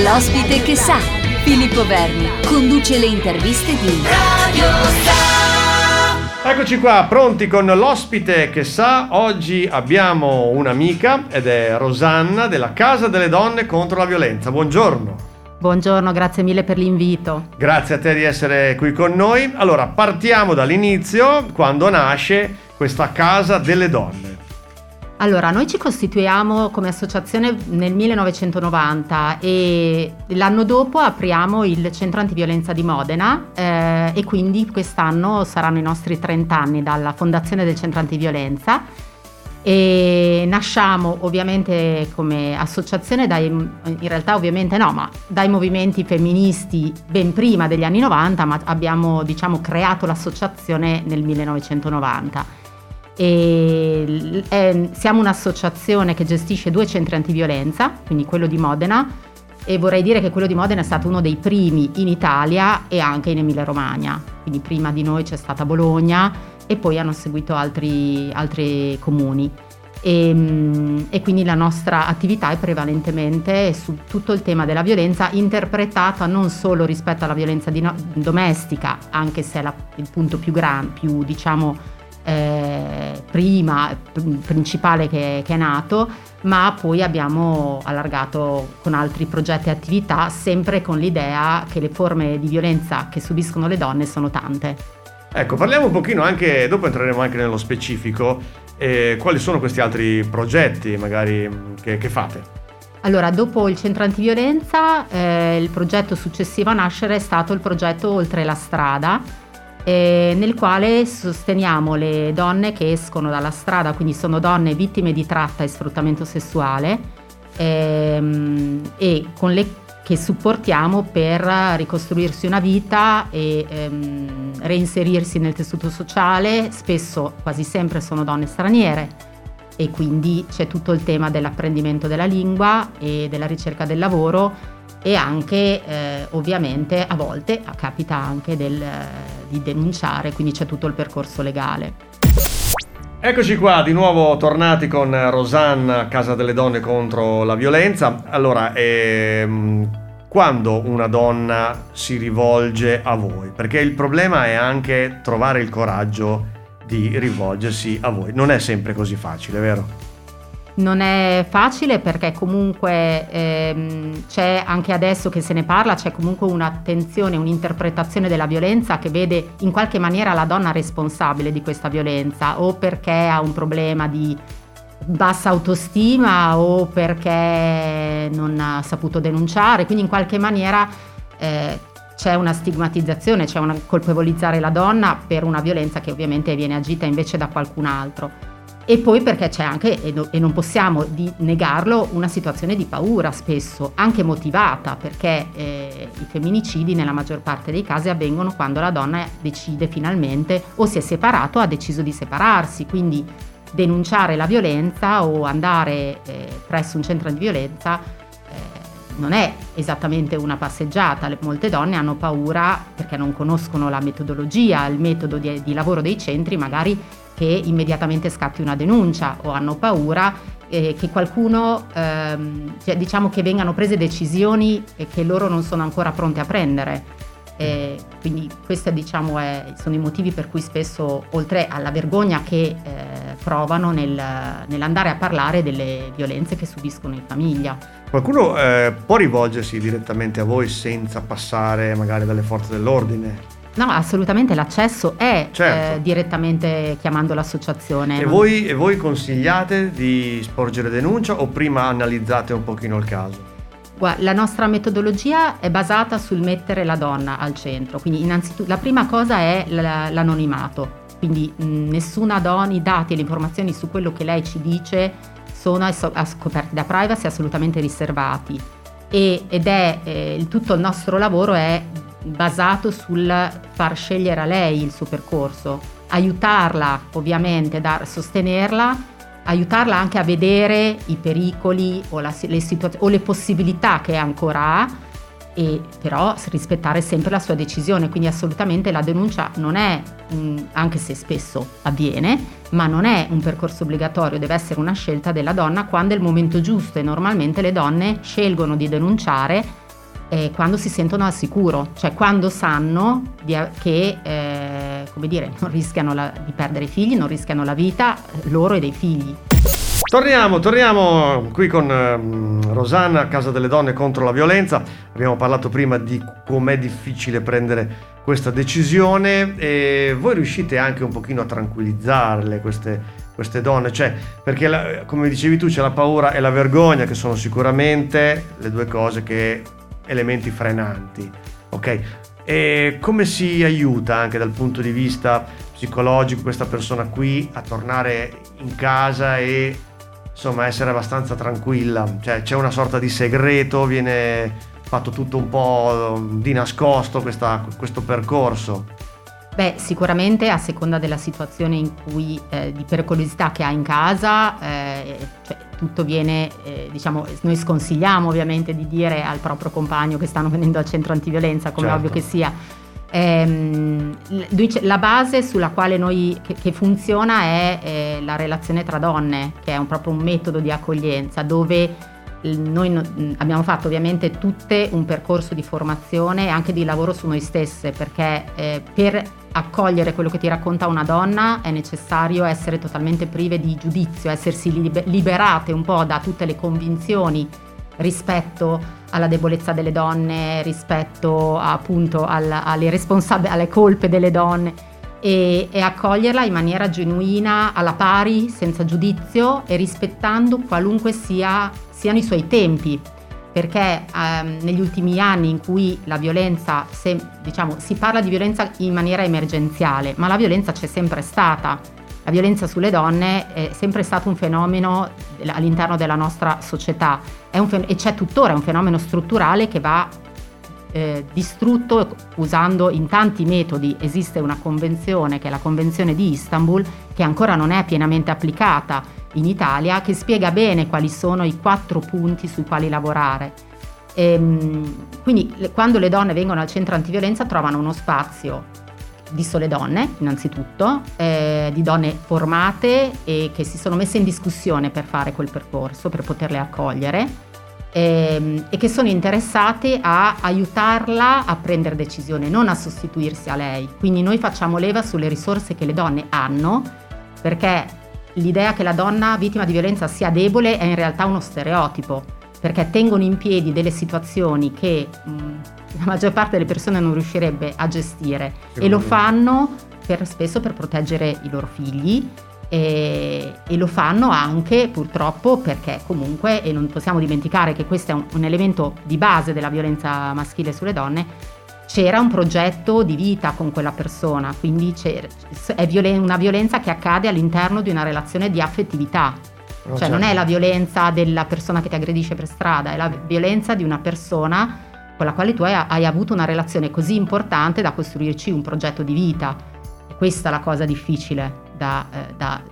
L'ospite che sa, Filippo Verni, conduce le interviste di Radio Sa. Eccoci qua, pronti con l'ospite che sa. Oggi abbiamo un'amica ed è Rosanna della Casa delle Donne contro la Violenza. Buongiorno. Buongiorno, grazie mille per l'invito. Grazie a te di essere qui con noi. Allora, partiamo dall'inizio, quando nasce questa Casa delle Donne. Allora, noi ci costituiamo come associazione nel 1990 e l'anno dopo apriamo il centro antiviolenza di Modena eh, e quindi quest'anno saranno i nostri 30 anni dalla fondazione del centro antiviolenza e nasciamo ovviamente come associazione dai, in realtà ovviamente no, ma dai movimenti femministi ben prima degli anni 90, ma abbiamo diciamo creato l'associazione nel 1990. E, è, siamo un'associazione che gestisce due centri antiviolenza, quindi quello di Modena e vorrei dire che quello di Modena è stato uno dei primi in Italia e anche in Emilia Romagna, quindi prima di noi c'è stata Bologna e poi hanno seguito altri, altri comuni. E, e, quindi la nostra attività è prevalentemente su tutto il tema della violenza interpretata non solo rispetto alla violenza no, domestica, anche se è la, il punto più grande, più diciamo eh, prima, principale che, che, è nato, ma poi abbiamo allargato con altri progetti e attività, sempre con l'idea che le forme di violenza che subiscono le donne sono tante. Ecco, parliamo un pochino anche, dopo entreremo anche nello specifico, eh, quali sono questi altri progetti magari che, che fate? Allora, dopo il centro antiviolenza, eh, il progetto successivo a nascere è stato il progetto Oltre la strada, eh, nel quale sosteniamo le donne che escono dalla strada, quindi sono donne vittime di tratta e sfruttamento sessuale ehm, e con le che supportiamo per ricostruirsi una vita e ehm, reinserirsi nel tessuto sociale, spesso quasi sempre sono donne straniere e quindi c'è tutto il tema dell'apprendimento della lingua e della ricerca del lavoro e anche eh, ovviamente a volte capita anche del, di denunciare, quindi c'è tutto il percorso legale. Eccoci qua, di nuovo tornati con Rosanna, Casa delle Donne contro la violenza. Allora, ehm, quando una donna si rivolge a voi? Perché il problema è anche trovare il coraggio di rivolgersi a voi. Non è sempre così facile, vero? Non è facile perché comunque ehm, c'è anche adesso che se ne parla, c'è comunque un'attenzione, un'interpretazione della violenza che vede in qualche maniera la donna responsabile di questa violenza o perché ha un problema di bassa autostima o perché non ha saputo denunciare, quindi in qualche maniera eh, c'è una stigmatizzazione, c'è una colpevolizzare la donna per una violenza che ovviamente viene agita invece da qualcun altro. E poi perché c'è anche, e non possiamo negarlo, una situazione di paura spesso, anche motivata, perché eh, i femminicidi nella maggior parte dei casi avvengono quando la donna decide finalmente o si è separato o ha deciso di separarsi, quindi denunciare la violenza o andare eh, presso un centro di violenza eh, non è esattamente una passeggiata, molte donne hanno paura perché non conoscono la metodologia, il metodo di, di lavoro dei centri, magari che immediatamente scatti una denuncia o hanno paura eh, che qualcuno, ehm, cioè, diciamo che vengano prese decisioni che loro non sono ancora pronte a prendere. Eh, quindi questi diciamo, sono i motivi per cui spesso, oltre alla vergogna che eh, provano nel, nell'andare a parlare delle violenze che subiscono in famiglia. Qualcuno eh, può rivolgersi direttamente a voi senza passare magari dalle forze dell'ordine? No, assolutamente l'accesso è certo. eh, direttamente chiamando l'associazione. E voi, e voi consigliate di sporgere denuncia o prima analizzate un pochino il caso? La nostra metodologia è basata sul mettere la donna al centro, quindi innanzitutto la prima cosa è l'anonimato, quindi nessuna donna, i dati e le informazioni su quello che lei ci dice sono scoperti da privacy assolutamente riservati e, ed è eh, tutto il nostro lavoro è basato sul far scegliere a lei il suo percorso, aiutarla ovviamente, dar, sostenerla, aiutarla anche a vedere i pericoli o, la, le, situaz- o le possibilità che ancora ha e però rispettare sempre la sua decisione, quindi assolutamente la denuncia non è, anche se spesso avviene, ma non è un percorso obbligatorio, deve essere una scelta della donna quando è il momento giusto e normalmente le donne scelgono di denunciare eh, quando si sentono al sicuro, cioè quando sanno di, che eh, come dire, non rischiano la, di perdere i figli, non rischiano la vita loro e dei figli. Torniamo, torniamo qui con um, Rosanna, Casa delle Donne contro la violenza. Abbiamo parlato prima di com'è difficile prendere questa decisione e voi riuscite anche un pochino a tranquillizzarle queste, queste donne, cioè perché la, come dicevi tu c'è la paura e la vergogna che sono sicuramente le due cose che elementi frenanti, ok? E come si aiuta anche dal punto di vista psicologico questa persona qui a tornare in casa e insomma essere abbastanza tranquilla? Cioè c'è una sorta di segreto, viene fatto tutto un po' di nascosto questa, questo percorso? Beh, sicuramente a seconda della situazione in cui, eh, di pericolosità che ha in casa, eh, cioè, tutto viene, eh, diciamo, noi sconsigliamo ovviamente di dire al proprio compagno che stanno venendo al centro antiviolenza, come certo. ovvio che sia. Ehm, la base sulla quale noi, che, che funziona è eh, la relazione tra donne, che è un, proprio un metodo di accoglienza dove noi abbiamo fatto ovviamente tutte un percorso di formazione e anche di lavoro su noi stesse perché eh, per accogliere quello che ti racconta una donna è necessario essere totalmente prive di giudizio, essersi liberate un po' da tutte le convinzioni rispetto alla debolezza delle donne, rispetto appunto alla, alle, responsab- alle colpe delle donne e, e, accoglierla in maniera genuina, alla pari, senza giudizio e rispettando qualunque sia, siano i suoi tempi perché ehm, negli ultimi anni in cui la violenza, se, diciamo, si parla di violenza in maniera emergenziale, ma la violenza c'è sempre stata. La violenza sulle donne è sempre stato un fenomeno all'interno della nostra società fen- e c'è tuttora un fenomeno strutturale che va eh, distrutto usando in tanti metodi. Esiste una convenzione che è la Convenzione di Istanbul che ancora non è pienamente applicata in Italia che spiega bene quali sono i quattro punti sui quali lavorare. E, ehm, quindi quando le donne vengono al centro antiviolenza trovano uno spazio di sole donne, innanzitutto, eh, di donne formate e che si sono messe in discussione per fare quel percorso, per poterle accogliere ehm, e che sono interessate a aiutarla a prendere decisione, non a sostituirsi a lei. Quindi noi facciamo leva sulle risorse che le donne hanno perché l'idea che la donna vittima di violenza sia debole è in realtà uno stereotipo, perché tengono in piedi delle situazioni che mh, la maggior parte delle persone non riuscirebbe a gestire e lo fanno per, spesso per proteggere i loro figli e, e, lo fanno anche purtroppo perché comunque, e non possiamo dimenticare che questo è un, un elemento di base della violenza maschile sulle donne, c'era un progetto di vita con quella persona, quindi è violen- una violenza che accade all'interno di una relazione di affettività. Oh, cioè certo. non è la violenza della persona che ti aggredisce per strada, è la violenza di una persona con la quale tu hai, hai avuto una relazione così importante da costruirci un progetto di vita. E questa è la cosa difficile da, eh, da,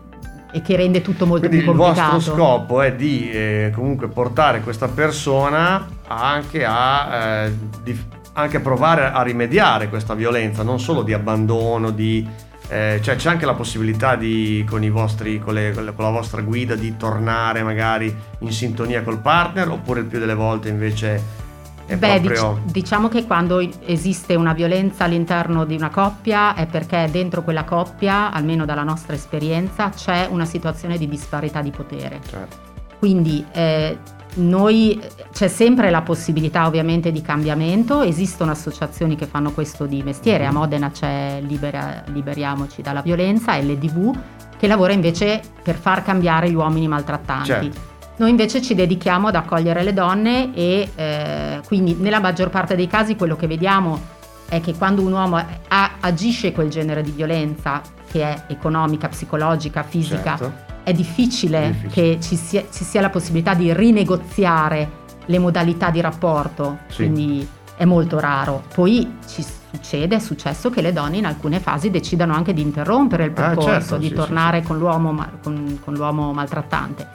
e che rende tutto molto Quindi più complicato. Il vostro scopo è di eh, comunque portare questa persona anche a eh, di, anche provare a rimediare questa violenza, non solo di abbandono, di, eh, cioè c'è anche la possibilità di, con, vostri, con, le, con, la vostra guida di tornare magari in sintonia col partner oppure il più delle volte invece è Beh, proprio... dic- diciamo che quando esiste una violenza all'interno di una coppia è perché dentro quella coppia, almeno dalla nostra esperienza, c'è una situazione di disparità di potere. Certo. Quindi eh, noi, c'è sempre la possibilità ovviamente di cambiamento, esistono associazioni che fanno questo di mestiere, a Modena c'è Libera, Liberiamoci dalla violenza, LDV, che lavora invece per far cambiare gli uomini maltrattanti. Certo. Noi invece ci dedichiamo ad accogliere le donne e eh, quindi nella maggior parte dei casi quello che vediamo è che quando un uomo a, agisce quel genere di violenza, che è economica, psicologica, fisica, certo è difficile, è difficile. che ci sia, ci sia, la possibilità di rinegoziare le modalità di rapporto, sì. quindi è molto raro. Poi ci succede, è successo che le donne in alcune fasi decidano anche di interrompere il percorso, ah, certo, di sì, tornare sì, con, l'uomo, con, con, l'uomo, maltrattante.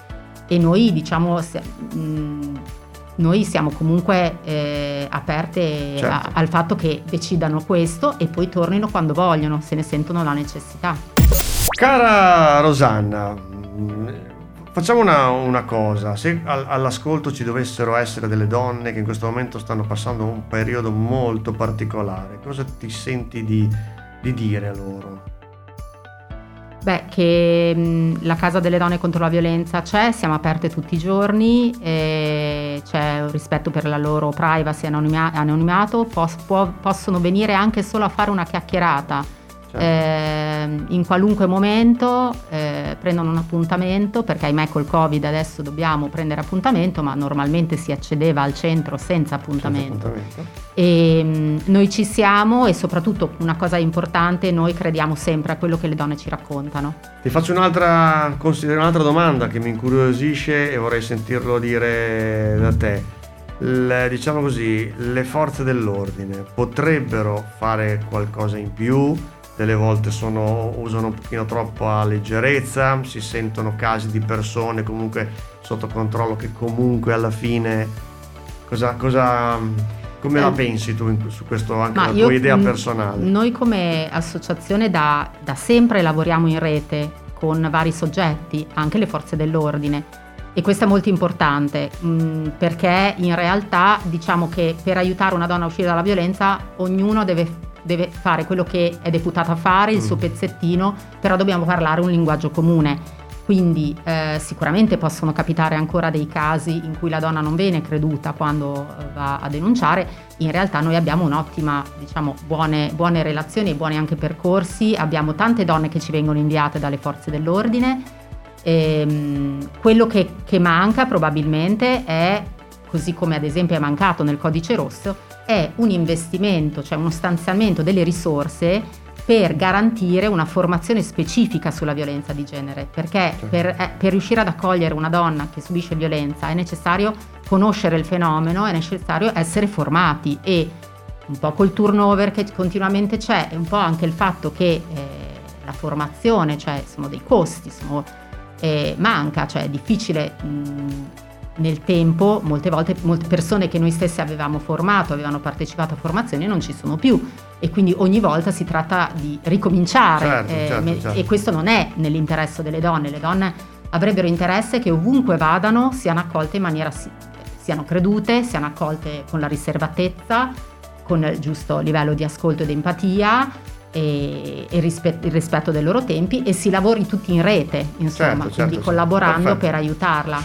E noi diciamo... Se, mh, noi siamo comunque eh, aperte certo. a, al fatto che decidano questo e poi tornino quando vogliono, se ne sentono la necessità. Cara Rosanna, Facciamo una, una cosa, se al, all'ascolto ci dovessero essere delle donne che in questo momento stanno passando un periodo molto particolare, cosa ti senti di, di dire a loro? Beh, che mh, la Casa delle Donne contro la violenza c'è, siamo aperte tutti i giorni, c'è un rispetto per la loro privacy e anonimato, pos- può, possono venire anche solo a fare una chiacchierata Certo. eh, in qualunque momento eh, prendono un appuntamento, perché ahimè col Covid adesso dobbiamo prendere appuntamento, ma normalmente si accedeva al centro senza appuntamento. Senza appuntamento. E, mh, mm, noi ci siamo e soprattutto una cosa importante, noi crediamo sempre a quello che le donne ci raccontano. Ti faccio un'altra, un'altra domanda che mi incuriosisce e vorrei sentirlo dire da te. Le, diciamo così, le forze dell'ordine potrebbero fare qualcosa in più? Delle volte sono, usano un pochino troppo a leggerezza, si sentono casi di persone comunque sotto controllo che comunque alla fine cosa, cosa come eh, la pensi tu in, su questo anche la tua idea personale? Noi come associazione da, da sempre lavoriamo in rete con vari soggetti, anche le forze dell'ordine. E questo è molto importante mh, mm, perché in realtà diciamo che per aiutare una donna a uscire dalla violenza ognuno deve deve fare quello che è deputato a fare, il suo mm. pezzettino, però dobbiamo parlare un linguaggio comune. Quindi eh, sicuramente possono capitare ancora dei casi in cui la donna non viene creduta quando eh, va a denunciare, in realtà noi abbiamo un'ottima, diciamo, buone, buone relazioni e buoni anche percorsi, abbiamo tante donne che ci vengono inviate dalle forze dell'ordine. E, ehm, quello che, che manca probabilmente è, così come ad esempio è mancato nel codice rosso, è un investimento, cioè uno stanziamento delle risorse per garantire una formazione specifica sulla violenza di genere, perché certo. per, eh, per, riuscire ad accogliere una donna che subisce violenza è necessario conoscere il fenomeno, è necessario essere formati e un po' col turnover che continuamente c'è e un po' anche il fatto che eh, la formazione, cioè sono dei costi, sono, eh, manca, cioè è difficile mh, nel tempo molte volte molte persone che noi stessi avevamo formato, avevano partecipato a formazioni non ci sono più e quindi ogni volta si tratta di ricominciare certo, eh, certo, certo. e questo non è nell'interesse delle donne, le donne avrebbero interesse che ovunque vadano siano accolte in maniera siano credute, siano accolte con la riservatezza, con il giusto livello di ascolto ed empatia e, e rispet- il rispetto dei loro tempi e si lavori tutti in rete, insomma, certo, quindi certo, collaborando perfetto. per aiutarla.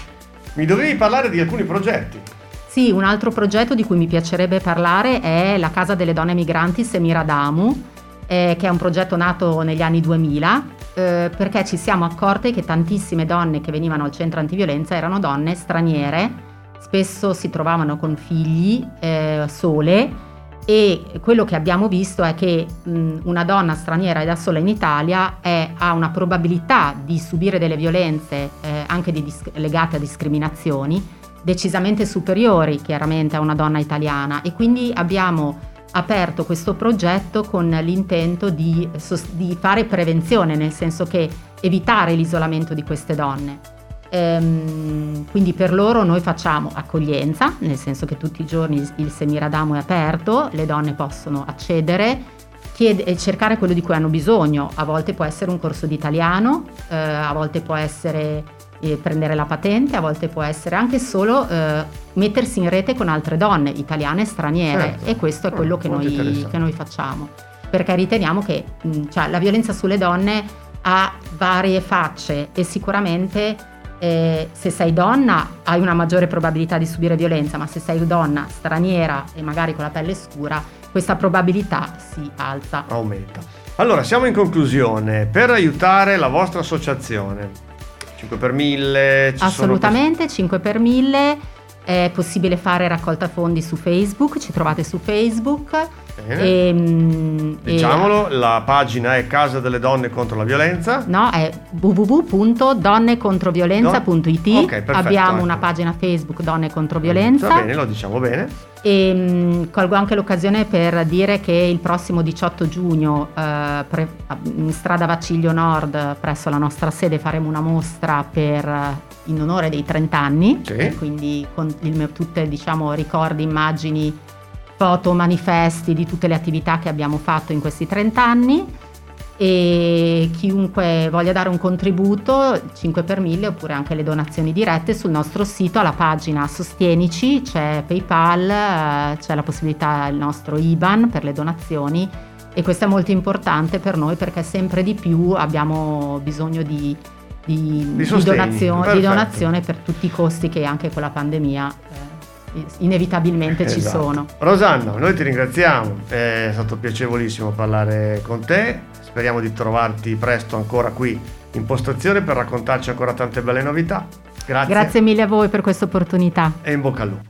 Mi dovevi parlare di alcuni progetti. Sì, un altro progetto di cui mi piacerebbe parlare è la Casa delle Donne Migranti Semiradamu, eh, che è un progetto nato negli anni 2000, eh, perché ci siamo accorte che tantissime donne che venivano al centro antiviolenza erano donne straniere, spesso si trovavano con figli eh, sole e quello che abbiamo visto è che mh, una donna straniera da sola in Italia è, ha una probabilità di subire delle violenze eh, anche dis- legate a discriminazioni decisamente superiori chiaramente a una donna italiana e quindi abbiamo aperto questo progetto con l'intento di, di fare prevenzione, nel senso che evitare l'isolamento di queste donne. Ehm, quindi per loro noi facciamo accoglienza, nel senso che tutti i giorni il Semiradamo è aperto, le donne possono accedere e cercare quello di cui hanno bisogno. A volte può essere un corso di italiano, eh, a volte può essere eh, prendere la patente, a volte può essere anche solo eh, mettersi in rete con altre donne italiane e straniere certo. e questo è quello oh, che, noi, che, noi, facciamo. Perché riteniamo che mh, cioè, la violenza sulle donne ha varie facce e sicuramente eh, se sei donna hai una maggiore probabilità di subire violenza, ma se sei donna straniera e magari con la pelle scura, questa probabilità si alza. Aumenta. Allora, siamo in conclusione. Per aiutare la vostra associazione, 5 per 1000... Assolutamente, sono... 5 per 1000. È possibile fare raccolta fondi su Facebook, ci trovate su Facebook e, ehm, Diciamolo, e... la pagina è Casa delle Donne contro la Violenza. No, è www.donnecontroviolenza.it. No? Okay, Abbiamo ecco. una pagina Facebook Donne contro Violenza. Va bene, lo diciamo bene. E mh, colgo anche l'occasione per dire che il prossimo 18 giugno eh, pre- in strada Vaciglio Nord presso la nostra sede faremo una mostra per, in onore dei 30 anni, sì. quindi con il, tutte diciamo, ricordi, immagini foto, manifesti di tutte le attività che abbiamo fatto in questi 30 anni e chiunque voglia dare un contributo 5 per 1000 oppure anche le donazioni dirette sul nostro sito alla pagina Sostienici c'è PayPal, eh, c'è la possibilità il nostro IBAN per le donazioni e questo è molto importante per noi perché sempre di più abbiamo bisogno di, di, di, di donazione, donazione, per tutti i costi che anche con la pandemia eh, inevitabilmente esatto. ci sono. Rosanna, noi ti ringraziamo, è stato piacevolissimo parlare con te Speriamo di trovarti presto ancora qui in postazione per raccontarci ancora tante belle novità. Grazie. Grazie mille a voi per questa opportunità. E in bocca al lupo.